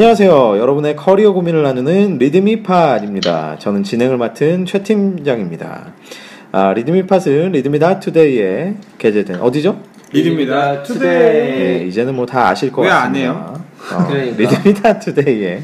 안녕하세요. 여러분의 커리어 고민을 나누는 리드미팟입니다. 저는 진행을 맡은 최 팀장입니다. 아, 리드미팟은 리드미다 투데이에 게재된 어디죠? 리드입니다. 투데이. 네, 이제는 뭐 다 아실 것 왜안 같습니다. 해요? 어, 그러니까. 리드미다 투데이에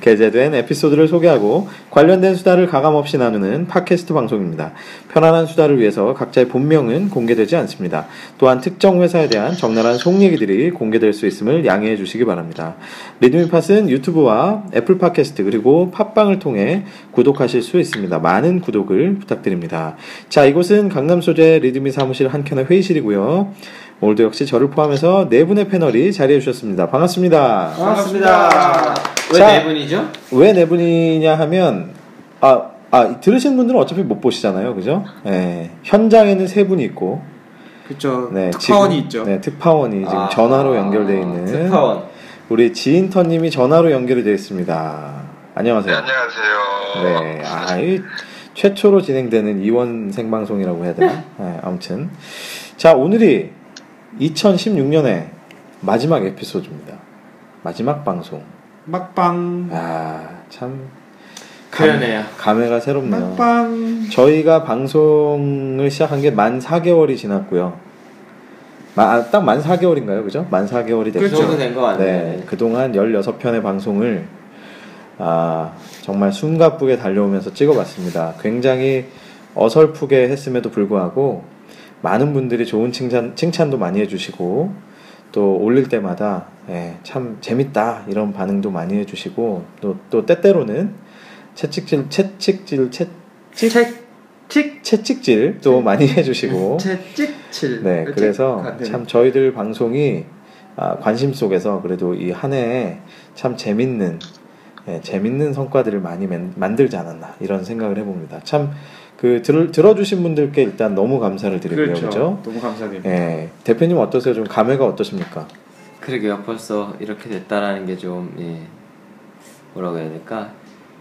게재된 에피소드를 소개하고 관련된 수다를 가감없이 나누는 팟캐스트 방송입니다. 편안한 수다를 위해서 각자의 본명은 공개되지 않습니다. 또한 특정 회사에 대한 적나라한 속 얘기들이 공개될 수 있음을 양해해 주시기 바랍니다. 리드미팟은 유튜브와 애플 팟캐스트 그리고 팟빵을 통해 구독하실 수 있습니다. 많은 구독을 부탁드립니다. 자, 이곳은 강남 소재 리드미 사무실 한켠의 회의실이고요. 오늘도 역시 저를 포함해서 네 분의 패널이 자리해 주셨습니다. 반갑습니다. 반갑습니다. 왜 자. 네 분이죠? 왜 네 분이냐 하면 아, 아 들으시는 분들은 어차피 못 보시잖아요, 그죠? 예, 현장에는 세 분이 있고, 그렇죠. 네, 특파원이 지금- 있죠. 네, 특파원이 지금 아, 전화로 연결되어 있는 특파원. 우리 지인터님이 전화로 연결이 되어 있습니다. 안녕하세요. 네, 안녕하세요. 네, 아, 이 최초로 진행되는 이원 생방송이라고 해야 되나? 네, 아무튼 자 오늘이 2016년의 마지막 에피소드입니다. 마지막 방송. 막방. 아, 참 그러네요. 감회가 새롭네요. 막방. 저희가 방송을 시작한 게 만 4개월이 지났고요. 아, 딱만 4개월인가요? 그죠? 만 4개월이 됐죠. 그 정도 된것 같네요. 네, 그동안 16편의 방송을 아, 정말 숨가쁘게 달려오면서 찍어봤습니다. 굉장히 어설프게 했음에도 불구하고 많은 분들이 좋은 칭찬, 칭찬도 많이 해주시고 또 올릴 때마다 예, 참 재밌다 이런 반응도 많이 해주시고 또, 또 때때로는 채찍질, 채찍질, 채찍, 책, 채찍질도 많이 해주시고 채찍칠. 네? 그래서. 참 저희들 방송이 아, 관심 속에서 그래도 이 한 해에 참 재밌는 예, 재밌는 성과들을 많이 만, 만들지 않았나 이런 생각을 해봅니다. 참 그 들어주신 분들께 일단 너무 감사를 드리고요, 그렇죠. 그죠? 너무 감사드립니다. 예, 대표님 어떠세요? 좀 감회가 어떠십니까? 그러게요. 벌써 이렇게 됐다라는 게좀 예. 뭐라고 해야 될까?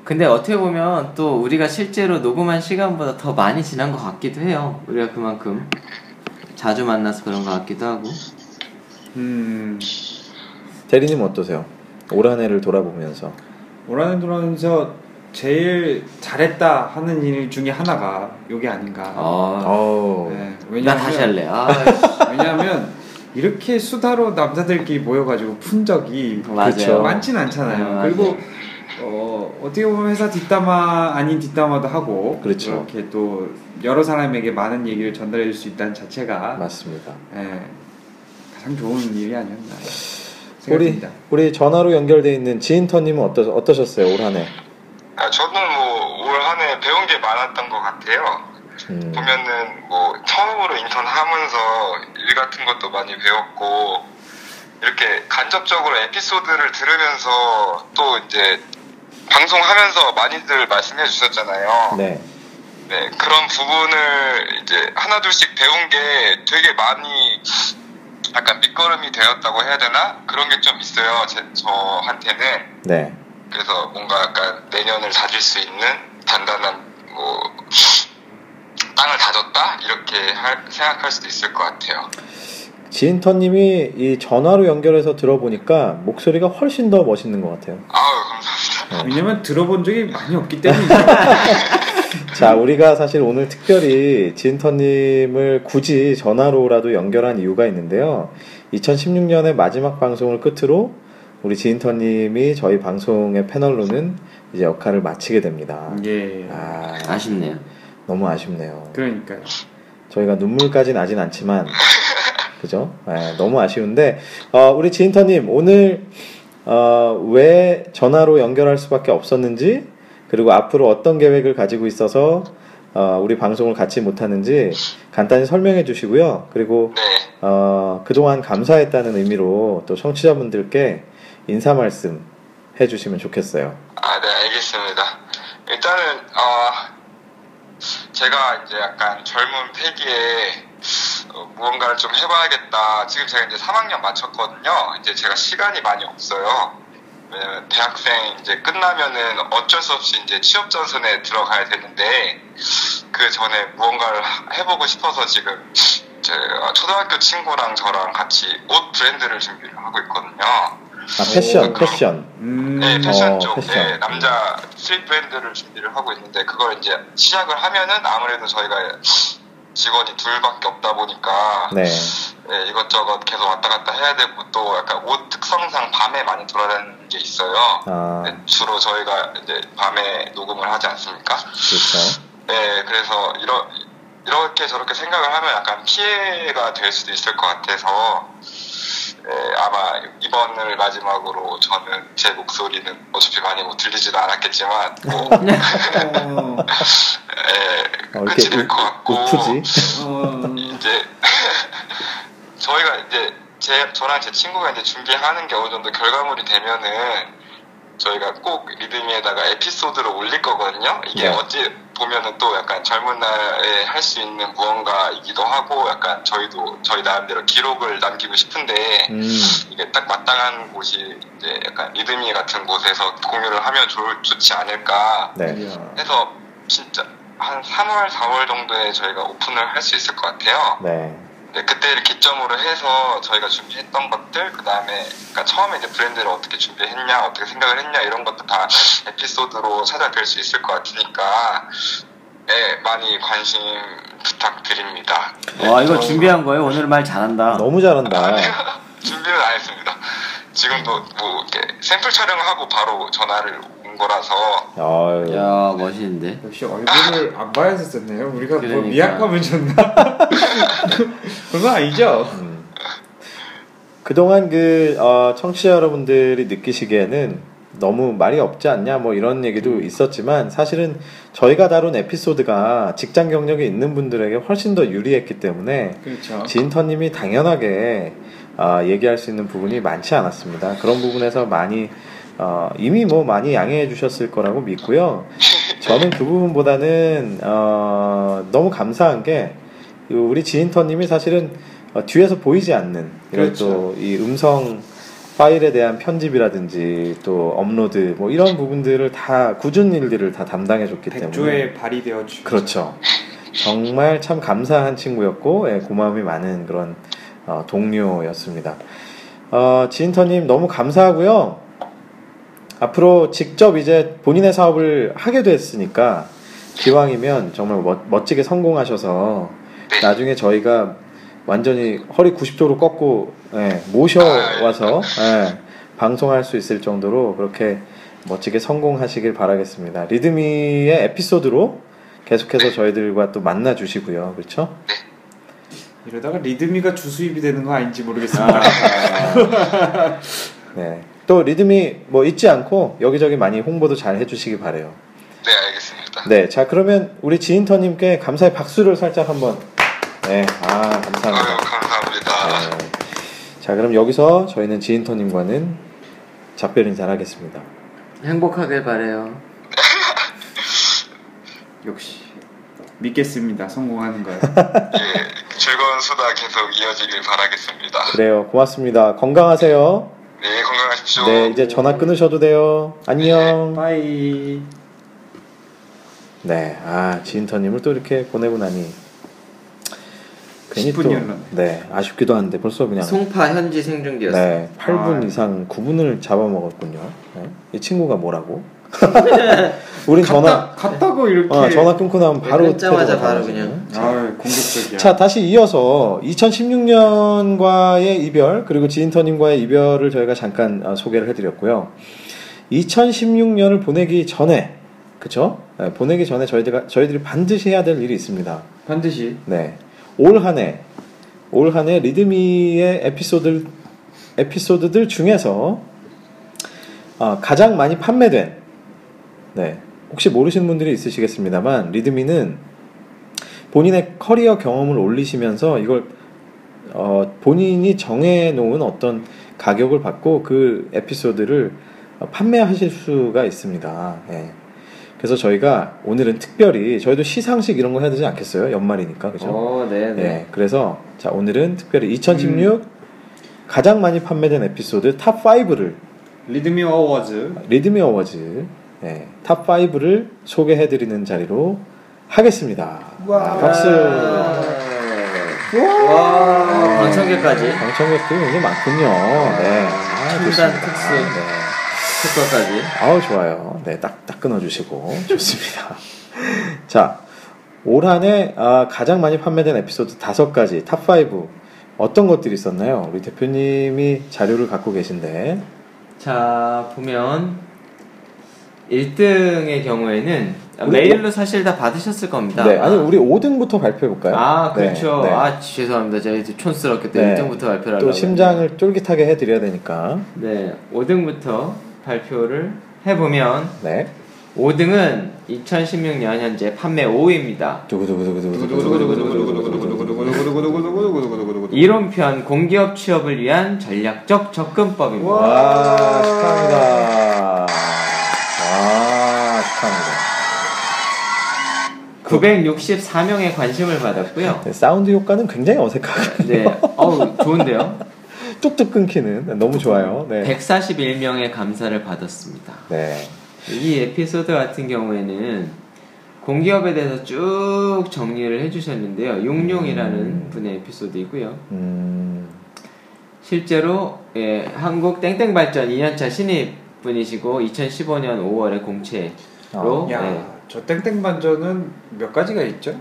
근데 어떻게 보면 또 우리가 실제로 녹음한 시간보다 더 많이 지난 것 같기도 해요. 우리가 그만큼 자주 만나서 그런 것 같기도 하고. 음. 대리님 어떠세요? 올 한 해를 돌아보면서 오라는 돌아오면서 제일 잘했다 하는 일 중에 하나가 요게 아닌가. 아, 어우, 네, 나 다시 할래. 아, 왜냐하면 이렇게 수다로 남자들끼리 모여가지고 푼 적이 맞아요. 그쵸. 많진 않잖아요. 음, 그리고. 어, 어떻게 보면 회사 뒷담화 아닌 뒷담화도 하고 그렇죠. 이렇게 또 여러 사람에게 많은 얘기를 전달해 줄 수 있다는 자체가 맞습니다. 예, 가장 좋은 일이 아니었나 우리 생각합니다. 우리 전화로 연결돼 있는 지인터님은 어떠, 어떠셨어요 올 한 해? 아, 저는 뭐 올 한 해 배운 게 많았던 것 같아요. 음, 보면은 뭐 처음으로 인턴 하면서 일 같은 것도 많이 배웠고 이렇게 간접적으로 에피소드를 들으면서 또 이제 방송하면서 많이들 말씀해 주셨잖아요. 네, 네, 그런 부분을 이제 하나둘씩 배운 게 되게 많이 약간 밑거름이 되었다고 해야 되나? 그런 게 좀 있어요. 제, 저한테는. 네. 그래서 뭔가 약간 내년을 다질 수 있는 단단한 뭐 땅을 다졌다 이렇게 할- 생각할 수도 있을 것 같아요. 지인터님이 이 전화로 연결해서 들어보니까 목소리가 훨씬 더 멋있는 것 같아요. 아유 감사합니다. 왜냐면 들어본 적이 많이 없기 때문이죠. 자, 우리가 사실 오늘 특별히 지인터님을 굳이 전화로라도 연결한 이유가 있는데요. 2016년의 마지막 방송을 끝으로 우리 지인터님이 저희 방송의 패널로는 이제 역할을 마치게 됩니다. 예. 아, 아쉽네요. 너무 아쉽네요. 그러니까요. 저희가 눈물까지 나진 않지만, 그죠? 네, 너무 아쉬운데, 어, 우리 지인터님, 오늘, 어, 왜 전화로 연결할 수밖에 없었는지, 그리고 앞으로 어떤 계획을 가지고 있어서, 어, 우리 방송을 같이 못하는지 간단히 설명해 주시고요. 그리고, 네. 어, 그동안 감사했다는 의미로 또 청취자분들께 인사 말씀 해 주시면 좋겠어요. 아, 네, 알겠습니다. 일단은, 어, 제가 이제 약간 젊은 패기에 어, 무언가를 좀 해봐야겠다. 지금 제가 이제 3학년 마쳤거든요. 이제 제가 시간이 많이 없어요. 왜냐면 대학생 이제 끝나면은 어쩔 수 없이 이제 취업 전선에 들어가야 되는데 그 전에 무언가를 하- 해보고 싶어서 지금 제 초등학교 친구랑 저랑 같이 옷 브랜드를 준비를 하고 있거든요. 아 패션, 패션. 음. 네, 패션 어, 쪽, 패션. 네, 남자 스트릿 브랜드를 준비를 하고 있는데 그걸 이제 시작을 하면은 아무래도 저희가 직원이 둘밖에 없다 보니까 네. 네, 이것저것 계속 왔다 갔다 해야 되고 또 약간 옷 특성상 밤에 많이 돌아다니는 게 있어요. 아 네, 주로 저희가 이제 밤에 녹음을 하지 않습니까? 그렇죠. 네, 그래서 이러, 이렇게 저렇게 생각을 하면 약간 피해가 될 수도 있을 것 같아서 네, 아마 이번을 마지막으로 저는 제 목소리는 어차피 많이 못 들리지도 않았겠지만 뭐, 어, 네, 어, 끝이 될 것 같고. 이제 저희가 이제 제 저랑 제 친구가 이제 준비하는 게 어느 정도 결과물이 되면은 저희가 꼭 리드미에다가 에피소드를 올릴 거거든요. 이게 네. 어찌 보면은 또 약간 젊은 날에 할 수 있는 무언가이기도 하고 약간 저희도 저희 나름대로 기록을 남기고 싶은데 음, 이게 딱 마땅한 곳이 이제 약간 리드미 같은 곳에서 공유를 하면 좋, 좋지 않을까 네. 해서 진짜 한 3월, 4월 정도에 저희가 오픈을 할 수 있을 것 같아요. 네. 네, 그때를 기점으로 해서 저희가 준비했던 것들, 그 다음에, 그러니까 처음에 이제 브랜드를 어떻게 준비했냐, 어떻게 생각을 했냐, 이런 것도 다 에피소드로 찾아뵐 수 있을 것 같으니까, 네, 많이 관심 부탁드립니다. 와 이거 준비한 거예요? 오늘 말 잘한다. 너무 잘한다. 준비는 안 했습니다. 지금도 뭐, 이렇게 샘플 촬영을 하고 바로 전화를 온 거라서, 아유. 야 멋있는데. 역시 얼굴을 안 봐야 했었네요. 우리가 뭐 그러니까. 미약함을 줬나? 그건 아니죠. 음. 그동안 그 어, 청취자 여러분들이 느끼시기에는 너무 말이 없지 않냐 뭐 이런 얘기도 있었지만 사실은 저희가 다룬 에피소드가 직장 경력이 있는 분들에게 훨씬 더 유리했기 때문에 그렇죠. 지인터님이 당연하게 아, 얘기할 수 있는 부분이 많지 않았습니다. 그런 부분에서 많이 어, 이미 뭐 많이 양해해 주셨을 거라고 믿고요. 저는 그 부분보다는 어, 너무 감사한 게 우리 지인터님이 사실은 어, 뒤에서 보이지 않는 이런 그렇죠. 또이 음성 파일에 대한 편집이라든지 또 업로드 뭐 이런 부분들을 다 굳은 일들을 다 담당해 줬기 때문에 백조에 발이 되어 주. 그렇죠. 정말 참 감사한 친구였고 예, 고마움이 많은 그런 어, 동료였습니다. 어, 지인터님 너무 감사하고요. 앞으로 직접 이제 본인의 사업을 하게 됐으니까 기왕이면 정말 멋, 멋지게 성공하셔서 나중에 저희가 완전히 허리 90도로 꺾고 예, 모셔와서 예, 방송할 수 있을 정도로 그렇게 멋지게 성공하시길 바라겠습니다. 리드미의 에피소드로 계속해서 저희들과 또 만나 주시고요. 그렇죠? 이러다가 리드미가 주수입이 되는 거 아닌지 모르겠습니다. 네. 또 리드미 뭐 잊지 않고 여기저기 많이 홍보도 잘 해주시기 바래요. 네, 알겠습니다. 네, 자 그러면 우리 지인터님께 감사의 박수를 살짝 한번. 네, 아 아유, 감사합니다. 감사합니다. 네. 자 그럼 여기서 저희는 지인터님과는 작별 인사를 하겠습니다. 행복하길 바래요. 역시 믿겠습니다. 성공하는 거요. 예, 즐거운 수다 계속 이어지길 바라겠습니다. 그래요, 고맙습니다. 건강하세요. 네, 건강하십시오. 네, 이제 전화 끊으셔도 돼요. 안녕. 빠이. 네, 아 지인터님을 또 이렇게 보내고 나니 괜히 10분이 또. 네 아쉽기도 한데 벌써 그냥 송파 현지 생중계였어요. 네 8분 아. 이상 9분을 잡아먹었군요. 네. 이 친구가 뭐라고? 우린 전화 갔다, 갔다고 이렇게. 어, 전화 끊고 나면 바로 네, 끊자마자 바로. 그냥. 자, 아, 공격적이야. 자 다시 이어서 2016년과의 이별 그리고 지인터님과의 이별을 저희가 잠깐 어, 소개를 해드렸고요. 2016년을 보내기 전에 그쵸? 네, 보내기 전에 저희들이 저희들이 반드시 해야 될 일이 있습니다. 반드시 네. 올 한해 올 한해 리드미의 에피소드 에피소드들 중에서 아, 가장 많이 판매된 네. 혹시 모르시는 분들이 있으시겠습니다만 리드미는 본인의 커리어 경험을 올리시면서 이걸 어, 본인이 정해 놓은 어떤 가격을 받고 그 에피소드를 어, 판매하실 수가 있습니다. 예. 그래서 저희가 오늘은 특별히 저희도 시상식 이런 거 해야 되지 않겠어요? 연말이니까 그죠? 어, 네, 네. 예, 그래서 자 오늘은 특별히 2016 가장 많이 판매된 에피소드 top 5를 리드미 어워즈 리드미 어워즈 네, top 5를 소개해드리는 자리로 하겠습니다. 와~ 아, 박수. 와, 방청객까지. 방청객들이 굉장히 많군요. 네, 아, 아 특수. 네. 특허까지. 아우 좋아요. 네, 딱 딱 끊어주시고 좋습니다. 자, 올 한해 아, 가장 많이 판매된 에피소드 다섯 가지 top 5. 어떤 것들이 있었나요? 우리 대표님이 자료를 갖고 계신데. 자, 보면 1등의 경우에는 메일로 사실 다 받으셨을 겁니다. 네, 아니 우리 5등부터 발표해 볼까요? 아 네, 그렇죠. 네, 네. 아 죄송합니다. 제가 이제 촌스럽게 또 네. 1등부터 발표를 또 심장을 쫄깃하게 해드려야 되니까. 네, 5등부터 발표를 해보면 네. 5등은 2016년 현재 판매 5위입니다. 이론편 공기업 취업을 위한 전략적 접근법입니다. 와, 축하합니다. 964명의 관심을 받았고요. 네, 사운드 효과는 굉장히 어색하거든요. 네, 어우 좋은데요. 뚝뚝 끊기는 네, 너무 좋아요. 네. 141명의 감사를 받았습니다. 네. 이 에피소드 같은 경우에는 공기업에 대해서 쭉 정리를 해주셨는데요. 용룡이라는 음. 분의 에피소드이고요. 음, 실제로 예, 한국 땡땡발전 2년차 신입 분이시고 2015년 5월에 공채로 어, 야, 예. 저 땡땡 반전은 몇 가지가 있죠?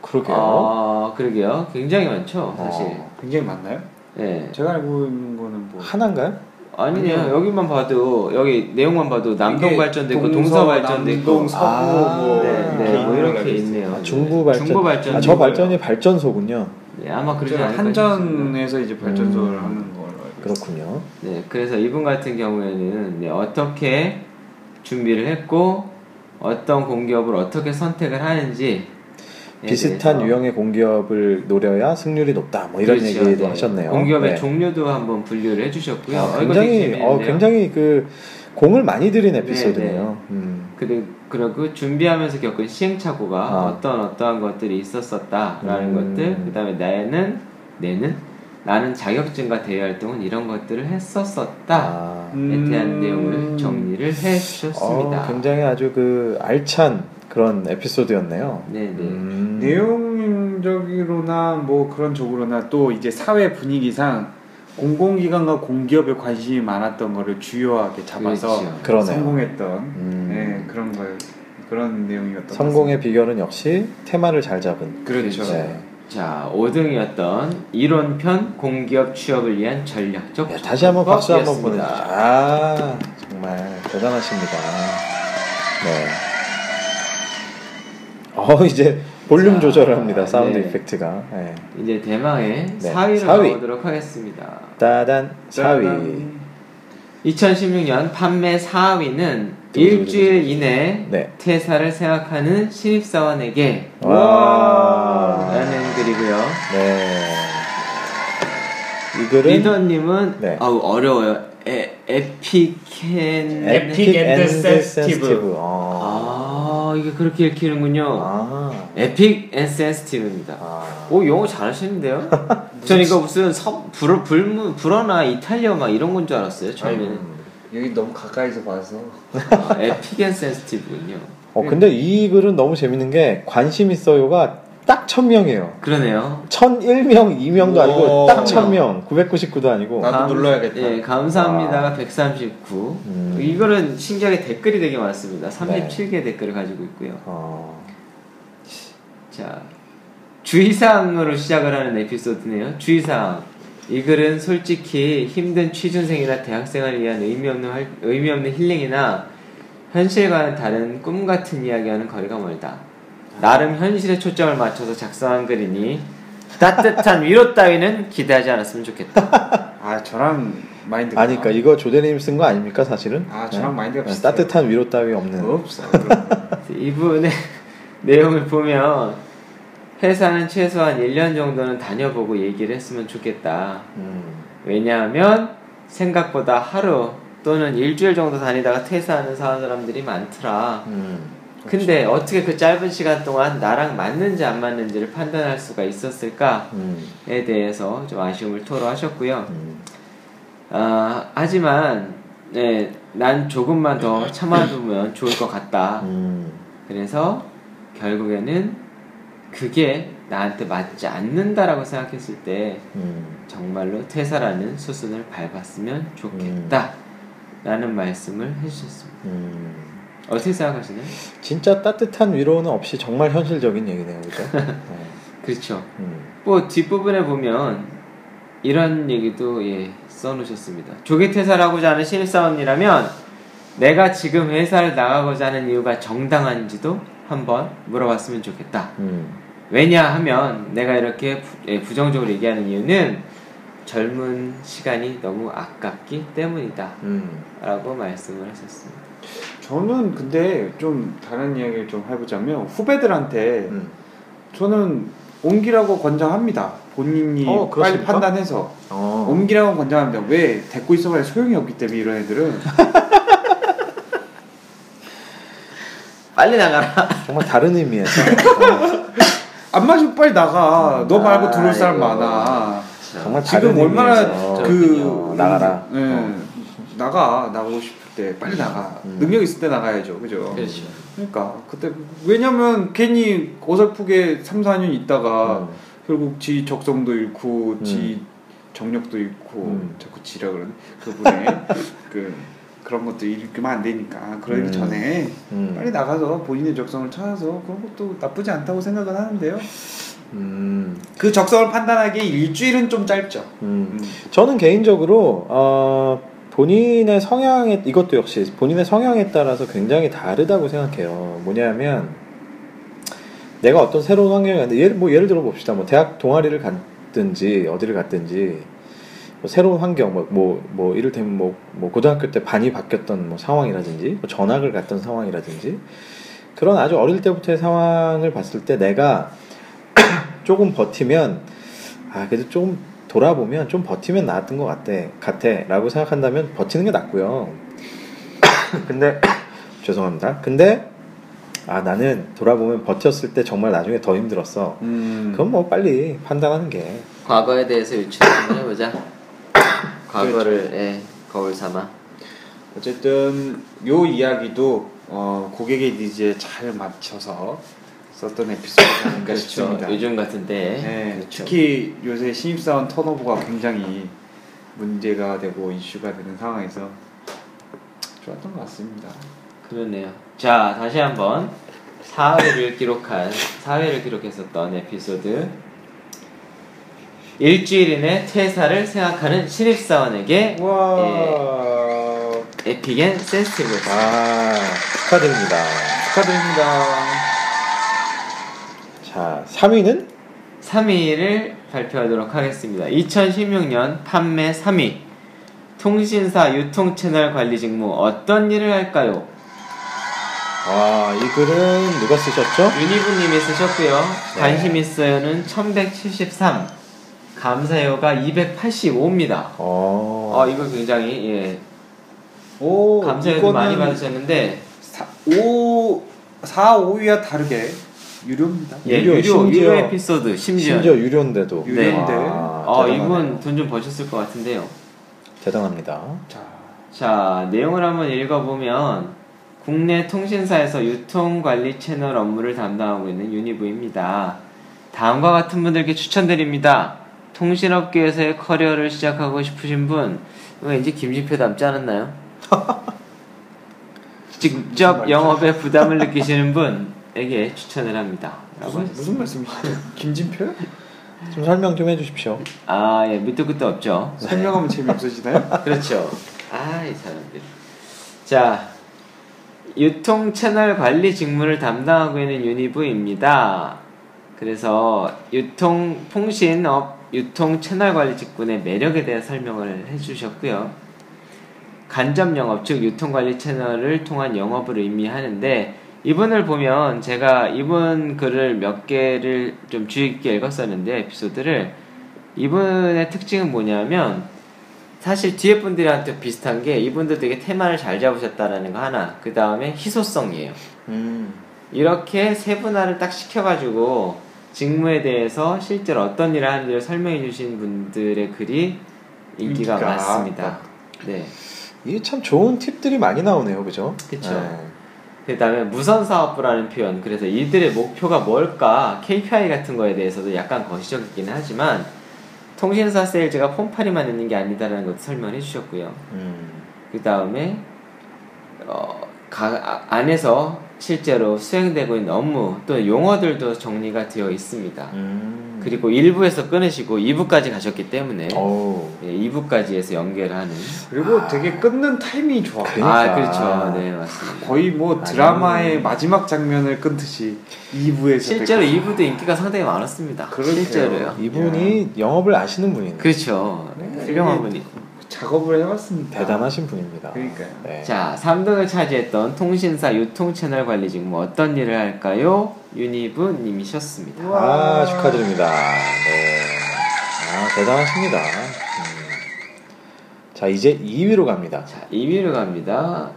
그러게요. 아, 그러게요. 굉장히 많죠, 사실. 어. 굉장히 많나요? 예. 제가 알고 있는 거는 뭐 하나인가요? 아니요, 아니요. 여기만 봐도 여기 내용만 봐도 남동 이게 발전도 있고 동서, 동서 발전도 있고 남동, 서부 아, 뭐 네, 네, 이렇게 뭐 이렇게 걸로. 있네요. 아, 중부 발전. 중부 발전. 아, 저 발전이 발전소군요. 네, 아마 그러지 저 않을까 싶습니다. 한전에서 이제 발전소를 음. 하는. 그렇군요. 네, 그래서 이분 같은 경우에는 네, 어떻게 준비를 했고 어떤 공기업을 어떻게 선택을 하는지 비슷한 유형의 공기업을 노려야 승률이 높다. 뭐 이런 그렇죠. 얘기도 네. 하셨네요. 공기업의 네. 종류도 한번 분류를 해주셨고요. 아, 굉장히. 어, 굉장히 그 공을 많이 들인 네, 에피소드네요. 음. 그리고, 그리고 준비하면서 겪은 시행착오가 아. 어떤 어떠한 것들이 있었었다라는 음. 것들 그 다음에 나는 내는 나는 자격증과 대외 활동은 이런 것들을 했었었다에 아, 대한 음. 내용을 정리를 해 주셨습니다. 어, 굉장히 아주 그 알찬 그런 에피소드였네요. 네네. 음. 내용적으로나 뭐 그런 쪽으로나 또 이제 사회 분위기상 공공기관과 공기업에 관심이 많았던 거를 주요하게 잡아서 그렇죠. 성공했던 음. 네, 그런 거 그런 내용이었던 것 성공의 비결은 역시 테마를 잘 잡은. 그렇죠. 네. 자, 5등이었던 이론편 공기업 취업을 위한 전략적 네, 다시 한번 박수 한번. 보내주죠. 아, 정말 대단하십니다. 네. 어, 이제 볼륨 자, 조절을 합니다. 사운드 네. effect가. 네. 이제 대망의 네, 4위로 사위. 가보도록 하겠습니다. 따단 4위. 짜잔. 2016년 판매 4위는 두구두구두구. 일주일 이내 네. 퇴사를 생각하는 신입사원에게 와. 라는 글이고요. 네. 이 글은 리더님은 네. 아우 어려워요. 에, epic and epic and sensitive. 아. 아 이게 그렇게 읽히는군요. 아. 에픽 앤 센스티브입니다. 아. 오 영어 잘하시는데요? 전 이거 무슨 서, 불어, 불, 불어나 이탈리아 막 이런 건 줄 알았어요 처음에는. 여기 너무 가까이서 봐서 아, 에픽 앤 센스티브군요. 어, 근데 이 글은 너무 재밌는 게 관심 있어요가 딱 1000명이에요. 그러네요. 1001명, 2명도 아니고 오. 딱 1000명. 999도 아니고. 나도 눌러야겠다. 예, 감사합니다가 139. 음. 이거는 신기하게 댓글이 되게 많습니다. 네. 37개 댓글을 가지고 있고요. 어. 자, 주의사항으로 시작을 하는 에피소드네요. 주의사항. 이 글은 솔직히 힘든 취준생이나 대학생을 위한 의미 없는, 활- 의미 없는 힐링이나 현실과는 다른 꿈 같은 이야기와는 거리가 멀다. 나름 현실에 초점을 맞춰서 작성한 글이니 따뜻한 위로 따위는 기대하지 않았으면 좋겠다. 아 저랑 마인드가 아니, 그러니까 이거 조대님 쓴 거 아닙니까, 사실은? 아, 저랑 마인드가 네, 비슷해요. 따뜻한 위로 따위 없는. 없어. 이분의 내용을 보면 회사는 최소한 1년 정도는 다녀보고 얘기를 했으면 좋겠다. 음. 왜냐하면 생각보다 하루 또는 일주일 정도 다니다가 퇴사하는 사람들이 많더라. 음. 근데 어떻게 그 짧은 시간 동안 나랑 맞는지 안 맞는지를 판단할 수가 있었을까에 음. 대해서 좀 아쉬움을 토로하셨고요. 음. 아, 하지만 네, 난 조금만 더 참아두면 좋을 것 같다. 음. 그래서 결국에는 그게 나한테 맞지 않는다라고 생각했을 때 음. 정말로 퇴사라는 수순을 밟았으면 좋겠다 라는 말씀을 해주셨습니다. 음. 어떻게 생각하시나요? 진짜 따뜻한 위로는 없이 정말 현실적인 얘기네요, 그죠? 어. 그렇죠. 음. 뭐 뒷부분에 보면 이런 얘기도 예, 써놓으셨습니다. 조기 퇴사를 하고자 하는 신입사원이라면 내가 지금 회사를 나가고자 하는 이유가 정당한지도 한번 물어봤으면 좋겠다. 음. 왜냐하면 내가 이렇게 부, 예, 부정적으로 얘기하는 이유는 젊은 시간이 너무 아깝기 때문이다. 음. 라고 말씀을 하셨습니다. 저는 근데 좀 다른 이야기를 좀 해보자면 후배들한테 음. 저는 옮기라고 권장합니다. 본인이 어, 빨리? 판단해서 어. 옮기라고 권장합니다. 왜 데리고 있어봐야 소용이 없기 때문에 이런 애들은 빨리 나가라. 정말 다른 의미에서 어. 안 맞으면 빨리 나가. 너 말고 들어올 사람 아이고. 많아. 정말 지금 얼마나 그 나가라. 예, 어. 나가 나가고 싶을 때 빨리 나가. 음. 능력 있을 때 나가야죠, 그죠? 그렇죠. 그러니까 그때 왜냐면 괜히 어설프게 3, 4년 있다가 음. 결국 지 적성도 잃고 음. 지 정력도 잃고 음. 자꾸 지라 그러네 그분의 그 그런 것도 잃으면 안 되니까 그러기 음. 전에 음. 빨리 나가서 본인의 적성을 찾아서 그런 것도 나쁘지 않다고 생각은 하는데요. 음. 그 적성을 판단하기에 일주일은 좀 짧죠. 음. 음. 저는 개인적으로 어, 본인의 성향에 이것도 역시 본인의 성향에 따라서 굉장히 다르다고 생각해요. 뭐냐면 내가 어떤 새로운 환경에 갔는데 예를 뭐 예를 들어 봅시다. 뭐 대학 동아리를 갔든지 어디를 갔든지 뭐 새로운 환경 뭐뭐 뭐 이를테면 뭐, 뭐 고등학교 때 반이 바뀌었던 뭐 상황이라든지 뭐 전학을 갔던 상황이라든지 그런 아주 어릴 때부터의 상황을 봤을 때 내가 조금 버티면 아 그래도 좀 돌아보면 좀 버티면 나았던 것 같아 같아라고 생각한다면 버티는 게 낫고요. 근데 죄송합니다. 근데 아 나는 돌아보면 버텼을 때 정말 나중에 더 힘들었어. 음. 그건 뭐 빨리 판단하는 게 과거에 대해서 유추 한번 해보자. 과거를 예, 거울 삼아. 어쨌든 요 이야기도 어, 고객의 니즈에 잘 맞춰서 썼던 에피소드가 아닌가 그렇죠. 싶습니다. 요즘 같은 때. 네, 그렇죠. 특히 요새 신입사원 턴오버가 굉장히 문제가 되고 이슈가 되는 상황에서 좋았던 것 같습니다. 그러네요. 자, 다시 한번 4회를 기록한 4회를 기록했었던 에피소드. 일주일 이내 퇴사를 생각하는 신입사원에게 와. epic and sensitive. 아 축하드립니다. 축하드립니다. 자 3위는 3위를 발표하도록 하겠습니다. 2016년 판매 3위. 통신사 유통 채널 관리 직무 어떤 일을 할까요? 와 이 글은 누가 쓰셨죠? 유니브님이 쓰셨고요. 네. 관심 있어요는 1173. 감사요가 285입니다. 어, 어 이거 굉장히 예 오, 이거는 많이 받으셨는데 사, 5, 4, 5위와 다르게 유료입니다. 예, 유료, 유료 유료 에피소드 심지어, 심지어 유료인데도 유료인데. 와, 어 대단하네요. 이분 돈 좀 버셨을 것 같은데요. 대단합니다. 자, 자, 내용을 한번 읽어보면 국내 통신사에서 유통관리 채널 업무를 담당하고 있는 유니브입니다. 다음과 같은 분들께 추천드립니다. 통신업계에서의 커리어를 시작하고 싶으신 분, 왠지 김진표 닮지 않았나요? 직접 영업에 부담을 느끼시는 분에게 추천을 합니다. 무슨, 무슨 말씀이시죠? 김진표요? 좀 설명 좀 해주십시오. 아, 예, 밑도 끝도 없죠. 설명하면 재미없으시나요? 그렇죠. 아, 이 사람들. 자, 유통 채널 관리 직무를 담당하고 있는 유니브입니다. 그래서 유통 통신업 유통 채널 관리 직군의 매력에 대해 설명을 해주셨고요. 간접 영업 즉 유통 관리 채널을 통한 영업을 의미하는데 이분을 보면 제가 이분 글을 몇 개를 좀 주의 깊게 읽었었는데 에피소드를 이분의 특징은 뭐냐면 사실 뒤에 분들한테 비슷한 게 이분도 되게 테마를 잘 잡으셨다라는 거 하나 그 다음에 희소성이에요 음. 이렇게 세분화를 딱 시켜가지고 직무에 대해서 실제로 어떤 일을 하는지를 설명해 주신 분들의 글이 인기가 인기가 많습니다 네 이게 참 좋은 팁들이 많이 나오네요, 그죠? 그쵸. 네. 그다음에 무선 사업부라는 표현. 그래서 이들의 목표가 뭘까? KPI 같은 거에 대해서도 약간 거시적이긴 하지만 통신사 세일즈가 폰파리만 있는 게 아니다라는 것도 설명해 주셨고요. 음. 그 다음에 어, 가, 아, 안에서 실제로 수행되고 있는 업무 또 용어들도 정리가 되어 있습니다. 음. 그리고 1부에서 끊으시고 2부까지 가셨기 때문에. 예, 2부까지 해서 연결하는 그리고 되게 끊는 타이밍이 좋아. 그러니까. 아 그렇죠 네 맞습니다 거의 뭐 아니. 드라마의 마지막 장면을 끊듯이 2부에서 실제로 2부도 인기가 상당히 많았습니다 그러게요. 실제로요 이분이 영업을 아시는 분이네. 그렇죠 네, 훌륭한 분이 작업을 해왔습니다. 대단하신 분입니다. 그러니까요. 네. 자 3등을 차지했던 통신사 유통 채널 관리 직무 어떤 일을 할까요? 유니브 님이셨습니다 아 축하드립니다. 네. 아 대단하십니다. 음. 자 이제 2위로 갑니다. 자 2위로 갑니다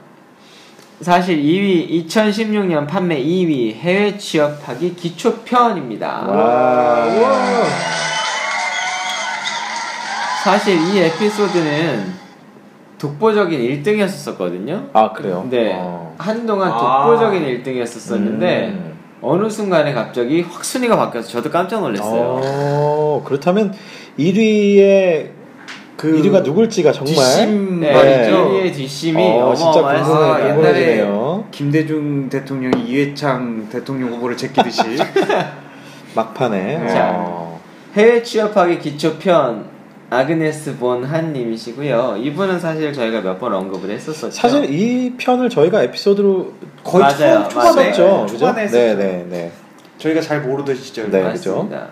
사실 2위 2016년 판매 2위 해외 취업하기 기초편입니다 와. 사실 이 에피소드는 독보적인 1등이었었거든요. 아 그래요? 네. 어. 한동안 아. 독보적인 1등이었었는데 음. 어느 순간에 갑자기 확 순위가 바뀌어서 저도 깜짝 놀랐어요. 어, 그렇다면 1위의 그 1위가 누굴지가 정말 뒷심 네, 말이죠. 1위의 뒷심이 어, 진짜 궁금해, 어마어마했어요. 옛날에. 김대중 대통령이 이회창 대통령 후보를 제끼듯이 막판에. 자. 어. 해외 취업하기 기초편 아그네스 본 한님이시고요. 이분은 사실 저희가 몇 번 언급을 했었었죠. 사실 이 편을 저희가 에피소드로 거의 맞아요, 초, 초반에 했었죠, 그죠? 초반에. 네, 네, 네. 저희가 잘 모르던 시절. 네. 맞습니다.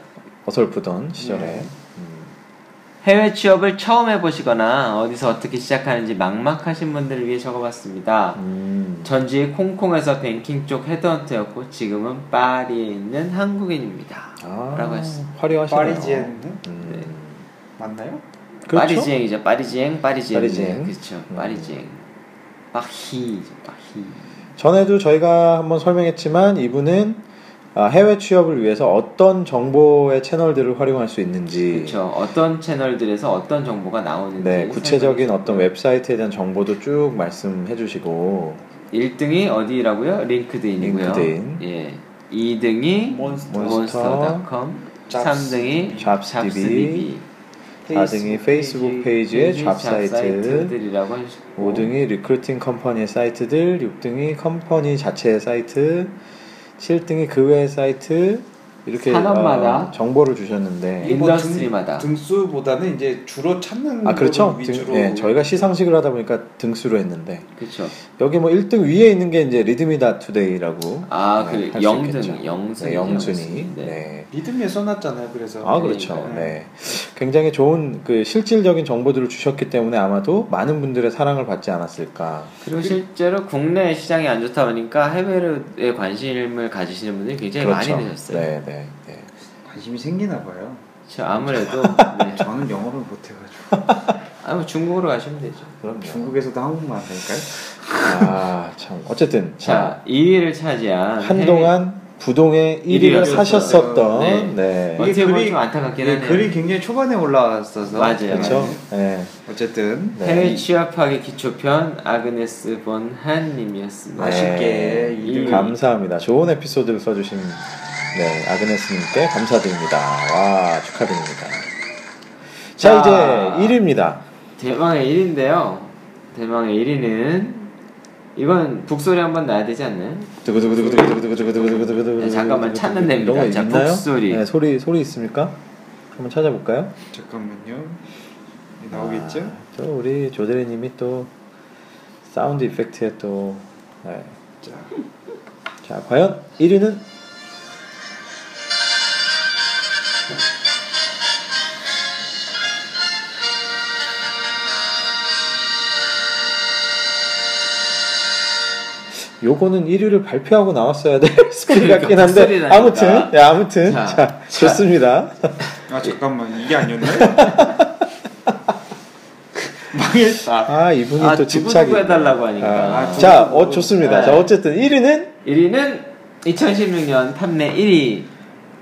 어설프던 시절에. 네. 음. 해외 취업을 처음 해보시거나 어디서 어떻게 시작하는지 막막하신 분들을 위해 적어봤습니다. 음. 전지 홍콩에서 뱅킹 쪽 헤드헌터였고 지금은 파리에 있는 한국인입니다. 아, 라고 했습니다. 화려하시네요. 파리지엔 음. 네. 맞나요? 그렇죠? 파리지앵이죠. 파리지앵, 파리지앵. 파리지앵. 그렇죠. 음. 파리지앵. 파히죠. 파히. 전에도 저희가 한번 설명했지만 이분은 아, 해외 취업을 위해서 어떤 정보의 채널들을 활용할 수 있는지 그렇죠. 어떤 채널들에서 어떤 정보가 나오는지 네, 구체적인 어떤 웹사이트에 대한 정보도 쭉 말씀해 주시고 1등이 어디라고요? 링크드인이고요. 링크드인. 예. 2등이 Monster. Monster.com, jobs. 3등이 JobsDB, JobsDB, 4등이 페이스북 페이지의 job 사이트, 사이트들이라고 해주시고. 5등이 recruiting company의 사이트들, 6등이 company 자체의 사이트, 7등이 그 외의 사이트 이렇게 산업마다 어, 정보를 주셨는데 인- industry마다. 등, 등수보다는 이제 주로 찾는 아 그렇죠. 등, 위주로 예, 저희가 시상식을 하다 보니까 등수로 했는데 그렇죠. 여기 뭐 1등 위에 있는 게 이제 리드미다 투데이라고 아, 네, 그 영등, 있겠죠. 영순위, 네. 영순위. 네. 네. 리듬에 써놨잖아요. 그래서 아 그렇죠. 그러니까요. 네. 굉장히 좋은 그 실질적인 정보들을 주셨기 때문에 아마도 많은 분들의 사랑을 받지 않았을까. 그리고 실제로 국내 시장이 안 좋다 보니까 해외에 관심을 가지시는 분들이 굉장히 많이 되셨어요. 네, 네, 네. 관심이 생기나 봐요. 그렇죠. 아무래도 네. 저는 영어를 못해가지고 아, 뭐 중국으로 가시면 되죠. 그럼요. 중국에서도 한국말 한다니까요. 아, 참. 어쨌든 자, 자, 2위를 차지한 한동안 부동의 1위를 일위였어요. 사셨었던 네. 네. 어떻게 이게 보면 글이- 좀 안타깝긴 예, 하네요. 글이 굉장히 초반에 올라왔어서 맞아요. 그렇죠. 네. 어쨌든 네. 해외 취업하기 기초편 아그네스 본 한님이었습니다. 네. 이- 이름 감사합니다. 좋은 에피소드를 써주신 네, 아그네스님께 감사드립니다. 와, 축하드립니다. 자, 자. 이제 1위입니다. 대망의 1위인데요. 대망의 1위는 이건 북소리 한번 나야 되지 않나요? 네, 잠깐만 찾는 데입니다. 자, 있나요? 북소리. 네, 소리 소리 있습니까? 한번 찾아볼까요? 잠깐만요. 나오겠죠? 아, 또 우리 조대리님이 또 사운드 이펙트에 또 네. 자, 자, 과연 1위는 요거는 1위를 발표하고 나왔어야 될 소리 그러니까 같긴 한데 목소리라니까. 아무튼 네, 아무튼 자, 자, 좋습니다. 아 잠깐만 이게 아니었나요? 망했다. 아 이분이 아, 또 집착이 해달라고 하니까. 아, 아, 자. 어 좋습니다. 네. 자 어쨌든 1위는 1위는 2016년 판매 1위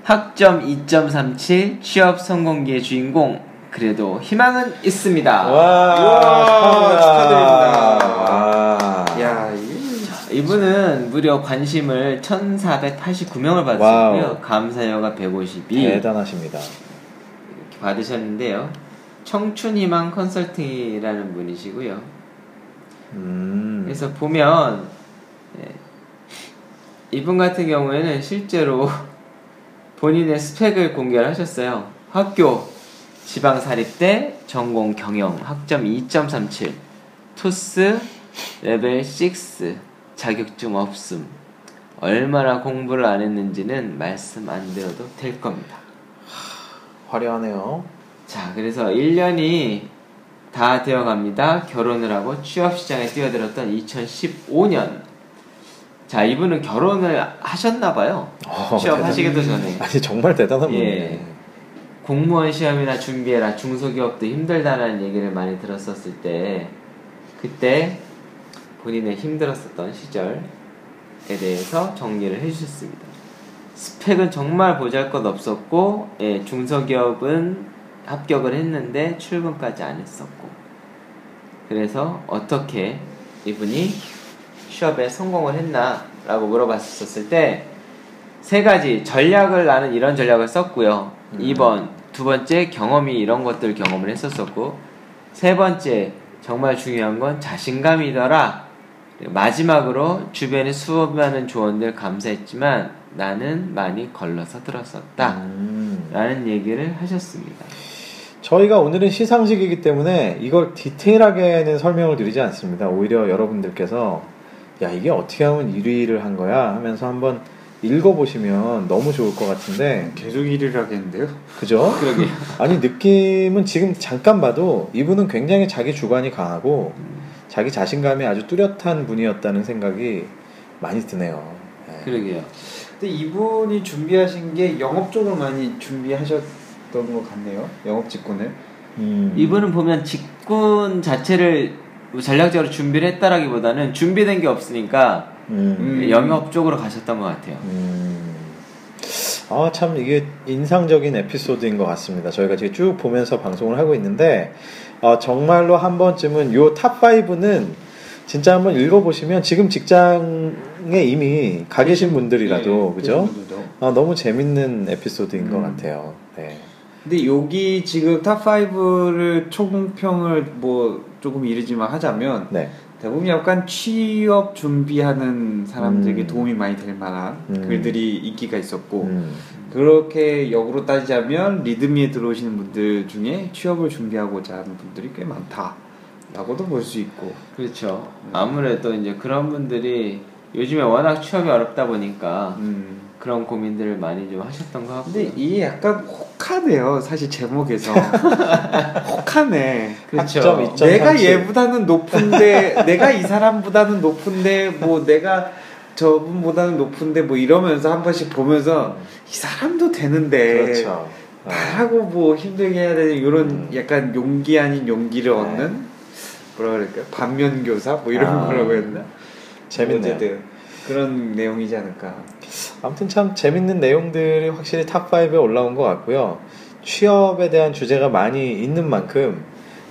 학점 2.37 취업 성공기의 주인공 그래도 희망은 있습니다. 와, 우와, 축하드립니다. 와. 야, 이 이분은 무려 관심을 1,489명을 받으셨고요. 감사여가 152 대단하십니다. 받으셨는데요. 청춘희망 컨설팅이라는 분이시고요. 음. 그래서 보면 예, 이분 같은 경우에는 실제로 본인의 스펙을 공개를 하셨어요. 학교 지방사립대 전공 경영 학점 2.37 토스 레벨 6 자격증 없음 얼마나 공부를 안 했는지는 말씀 안 드려도 될 겁니다. 화려하네요. 자, 그래서 1년이 다 되어 갑니다. 결혼을 하고 취업 시장에 뛰어들었던 2015년. 자, 이분은 결혼을 하셨나 봐요. 어, 취업하시기도 전에. 아니 정말 대단한 예. 분이네. 공무원 시험이나 준비해라. 중소기업도 힘들다라는 얘기를 많이 들었었을 때 그때 본인의 힘들었었던 시절에 대해서 정리를 해주셨습니다. 스펙은 정말 보잘것 없었고 예, 중소기업은 합격을 했는데 출근까지 안 했었고 그래서 어떻게 이분이 취업에 성공을 했나라고 물어봤었을 때 세 가지 전략을 나는 이런 전략을 썼고요. 음. 2번 두 번째 경험이 이런 것들 경험을 했었었고 세 번째 정말 중요한 건 자신감이더라. 마지막으로 주변의 수많은 조언들 감사했지만 나는 많이 걸러서 들었었다. 음. 라는 얘기를 하셨습니다. 저희가 오늘은 시상식이기 때문에 이걸 디테일하게는 설명을 드리지 않습니다. 오히려 여러분들께서 야 이게 어떻게 하면 1위를 한 거야 하면서 한번 읽어보시면 너무 좋을 것 같은데 계속 일을 하겠는데요? 그죠? 그러게요. 아니 느낌은 지금 잠깐 봐도 이분은 굉장히 자기 주관이 강하고 자기 자신감이 아주 뚜렷한 분이었다는 생각이 많이 드네요. 네. 그러게요. 근데 이분이 준비하신 게 영업 쪽으로 많이 준비하셨던 것 같네요. 영업 직군을. 음. 이분은 보면 직군 자체를 뭐 전략적으로 준비를 했다라기보다는 준비된 게 없으니까 음. 음. 영업 쪽으로 가셨던 것 같아요. 음. 아, 참, 이게 인상적인 에피소드인 것 같습니다. 저희가 지금 쭉 보면서 방송을 하고 있는데, 어, 정말로 한 번쯤은 요 top5는 진짜 한번 읽어보시면 지금 직장에 이미 가 계신 분들이라도, 예, 그죠? 아, 너무 재밌는 에피소드인 것 음. 같아요. 네. 근데 여기 지금 top5를 총평을 뭐 조금 이르지만 하자면 네. 대부분 약간 취업 준비하는 사람들에게 음. 도움이 많이 될 만한 음. 글들이 인기가 있었고 음. 그렇게 역으로 따지자면 리드미에 들어오시는 분들 중에 취업을 준비하고자 하는 분들이 꽤 많다라고도 볼 수 있고 그렇죠. 아무래도 이제 그런 분들이 요즘에 워낙 취업이 어렵다 보니까 음. 그런 고민들을 많이 좀 하셨던 것 같고. 근데 이게 약간 혹하네요 사실 제목에서 혹하네 그렇죠. 내가 2.37. 얘보다는 높은데 내가 이 사람보다는 높은데 뭐 내가 저분보다는 높은데 뭐 이러면서 한 번씩 보면서 이 사람도 되는데 그렇죠. 어. 하고 뭐 힘들게 해야 되는 이런 음. 약간 용기 아닌 용기를 네. 얻는 뭐라 그럴까요 반면 교사 뭐 이런 아. 거라고 했나 재밌네요. 어쨌든 그런 내용이지 않을까 아무튼 참 재밌는 내용들이 확실히 top5에 올라온 것 같고요. 취업에 대한 주제가 많이 있는 만큼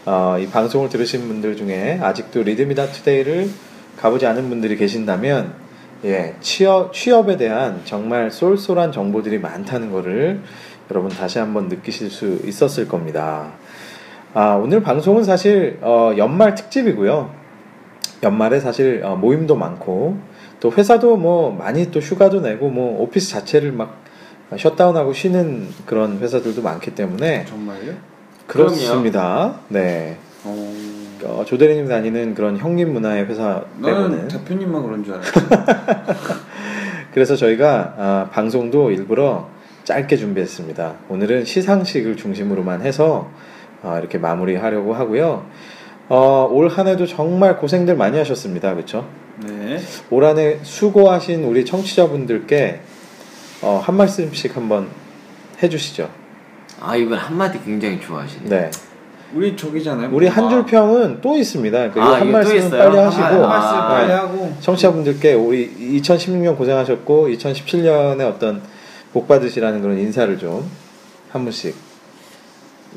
어, 이 방송을 들으신 분들 중에 아직도 리드미다 투데이를 가보지 않은 분들이 계신다면 예, 취업, 취업에 대한 정말 쏠쏠한 정보들이 많다는 것을 여러분 다시 한번 느끼실 수 있었을 겁니다. 아, 오늘 방송은 사실 어, 연말 특집이고요. 연말에 사실 어, 모임도 많고 또 회사도 뭐 많이 또 휴가도 내고 뭐 오피스 자체를 막 셧다운하고 쉬는 그런 회사들도 많기 때문에 정말요? 그렇습니다. 네. 어... 어, 조대리님 다니는 그런 형님 문화의 회사 때문에 대표님만 그런 줄 알았어 그래서 저희가 아, 방송도 일부러 짧게 준비했습니다. 오늘은 시상식을 중심으로만 해서 아, 이렇게 마무리하려고 하고요. 어, 올 한해도 정말 고생들 많이 하셨습니다. 그렇죠? 네 올 한해 수고하신 우리 청취자분들께 어, 한 말씀씩 한번 해주시죠. 아 이분 한마디 굉장히 좋아하시네. 네. 우리 저기잖아요 우리 한줄 아. 평은 또 있습니다. 그 아, 한 말씀? 빨리 한 하시고 한 말씀 아, 빨리 네. 하고 청취자분들께 우리 2016년 고생하셨고 2017년에 어떤 복 받으시라는 그런 인사를 좀 한 분씩.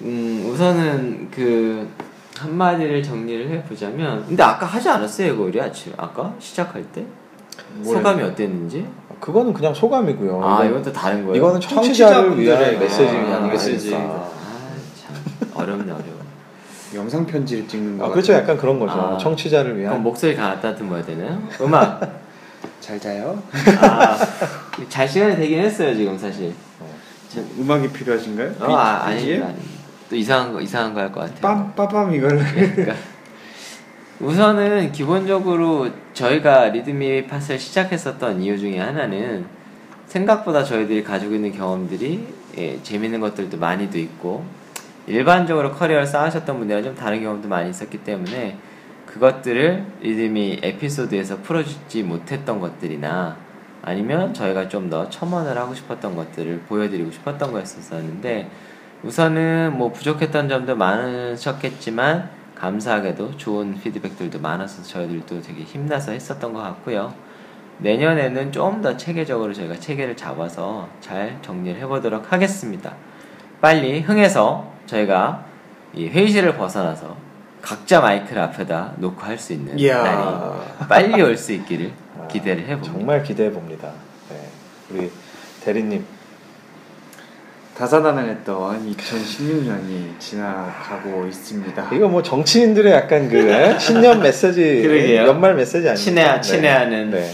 음 우선은 그 한마디를 정리를 해보자면 근데 아까 하지 않았어요 이거 우리 아침 아까 시작할 때 뭐래요? 소감이 어땠는지 그거는 그냥 소감이고요. 아 이건- 또 다른 거예요 이거는 청취자를 위한 청취자분들의 메시지 아, 아니겠습니까? 아참 어렵네 어려워 영상 편지를 찍는 거 아, 그렇죠. 약간 그런 거죠. 아. 청취자를 그럼 위한. 목소리 가 따뜻해야 되나요? 음악 잘 자요? 아, 잘 시간이 되긴 했어요 지금 사실 음악이 필요하신가요? 어, 아? 아닙니다 아닙니다. 또 이상한 거 이상한 거 할 것 같아요. 빰 빠밤 이걸. 그러니까. 우선은 기본적으로 저희가 리드미 팟을 시작했었던 이유 중에 하나는 생각보다 저희들이 가지고 있는 경험들이 예, 재밌는 것들도 많이도 있고 일반적으로 커리어를 쌓으셨던 분들이랑 좀 다른 경험도 많이 있었기 때문에 그것들을 리드미 에피소드에서 풀어주지 못했던 것들이나 아니면 저희가 좀 더 첨언을 하고 싶었던 것들을 보여드리고 싶었던 거였었는데 우선은 뭐 부족했던 점도 많으셨겠지만 감사하게도 좋은 피드백들도 많아서 저희들도 되게 힘나서 했었던 것 같고요. 내년에는 좀 더 체계적으로 저희가 체계를 잡아서 잘 정리를 해보도록 하겠습니다. 빨리 흥해서 저희가 이 회의실을 벗어나서 각자 마이크를 앞에다 놓고 할 수 있는 이야. 날이 빨리 올 수 있기를 아, 기대를 해봅니다. 정말 기대해 봅니다. 네. 우리 대리님. 다사다난했던 2016년이 지나가고 있습니다. 이거 뭐 정치인들의 약간 그 에? 신년 메시지, 그러게요. 연말 메시지 아닙니까? 친해 친해하는 네.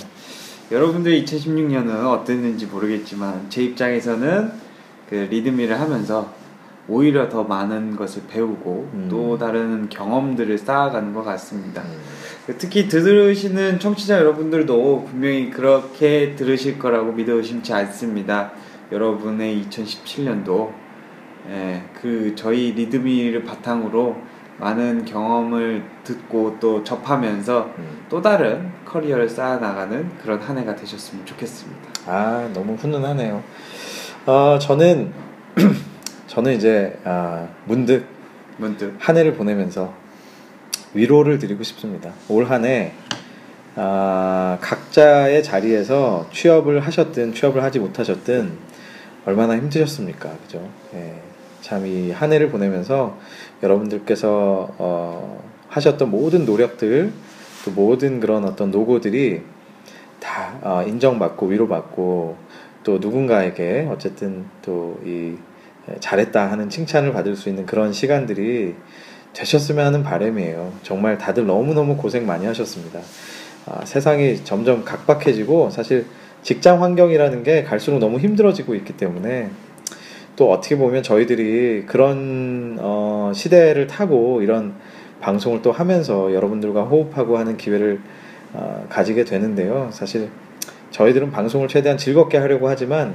여러분들 2016년은 어땠는지 모르겠지만 제 입장에서는 그 리드미를 하면서 오히려 더 많은 것을 배우고 음. 또 다른 경험들을 쌓아가는 것 같습니다. 음. 특히 들으시는 청취자 여러분들도 분명히 그렇게 들으실 거라고 믿어 의심치 않습니다. 여러분의 2017년도 예, 그 저희 리드미를 바탕으로 많은 경험을 듣고 또 접하면서 음. 또 다른 커리어를 쌓아나가는 그런 한 해가 되셨으면 좋겠습니다. 아 너무 훈훈하네요. 어, 저는 저는 이제 아, 문득 문득 한 해를 보내면서 위로를 드리고 싶습니다. 올 한해 아, 각자의 자리에서 취업을 하셨든 취업을 하지 못하셨든 얼마나 힘드셨습니까, 그죠? 예, 참이 한 해를 보내면서 여러분들께서 어, 하셨던 모든 노력들 또 모든 그런 어떤 노고들이 다 어, 인정받고 위로받고 또 누군가에게 어쨌든 또 이 잘했다 하는 칭찬을 받을 수 있는 그런 시간들이 되셨으면 하는 바람이에요. 정말 다들 너무너무 고생 많이 하셨습니다. 아, 세상이 점점 각박해지고 사실 직장 환경이라는 게 갈수록 너무 힘들어지고 있기 때문에 또 어떻게 보면 저희들이 그런 어, 시대를 타고 이런 방송을 또 하면서 여러분들과 호흡하고 하는 기회를 어, 가지게 되는데요. 사실 저희들은 방송을 최대한 즐겁게 하려고 하지만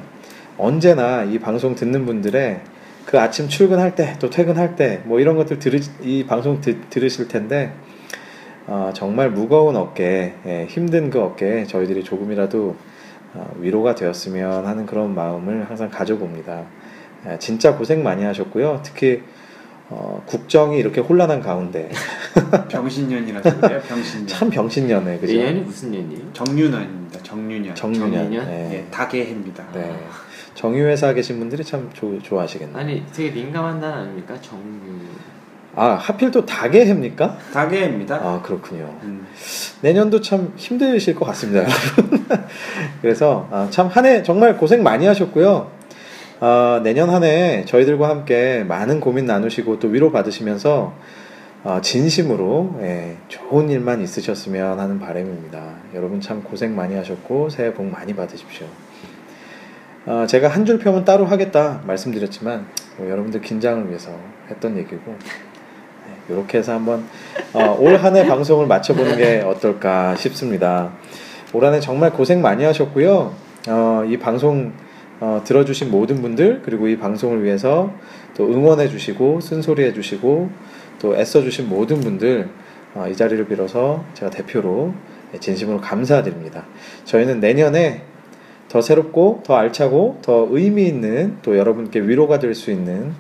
언제나 이 방송 듣는 분들의 그 아침 출근할 때 또 퇴근할 때 뭐 이런 것들 들으 이 방송 드, 들으실 텐데 어, 정말 무거운 어깨 예, 힘든 그 어깨에 저희들이 조금이라도 어, 위로가 되었으면 하는 그런 마음을 항상 가져봅니다. 예, 진짜 고생 많이 하셨고요. 특히 어, 국정이 이렇게 혼란한 가운데 병신년이라서 그래요. 병신년. 참 병신년에 그죠? 내년이 무슨 년이에요? 정유년입니다. 정유년. 정유년. 정유년? 네. 예. 네. 정유 회사 계신 분들이 참 조, 좋아하시겠네요. 아니 되게 민감한 단어 아닙니까? 정유 아 하필 또 다개해입니까? 다개입니다. 아 그렇군요. 음. 내년도 참 힘드실 것 같습니다. 그래서 아, 참한 해 정말 고생 많이 하셨고요. 아, 내년 한 해 저희들과 함께 많은 고민 나누시고 또 위로 받으시면서 아, 진심으로 예, 좋은 일만 있으셨으면 하는 바람입니다. 여러분 참 고생 많이 하셨고 새해 복 많이 받으십시오. 아, 제가 한 줄 평은 따로 하겠다 말씀드렸지만 뭐 여러분들 긴장을 위해서 했던 얘기고 이렇게 해서 한번 어, 올 한 해 방송을 마쳐보는 게 어떨까 싶습니다. 올 한 해 정말 고생 많이 하셨고요. 어, 이 방송 어, 들어주신 모든 분들 그리고 이 방송을 위해서 또 응원해주시고 쓴소리해주시고 또 애써주신 모든 분들 어, 이 자리를 빌어서 제가 대표로 진심으로 감사드립니다. 저희는 내년에 더 새롭고 더 알차고 더 의미 있는 또 여러분께 위로가 될 수 있는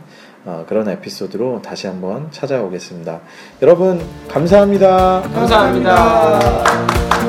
어, 그런 에피소드로 다시 한번 찾아오겠습니다. 여러분 감사합니다. 감사합니다.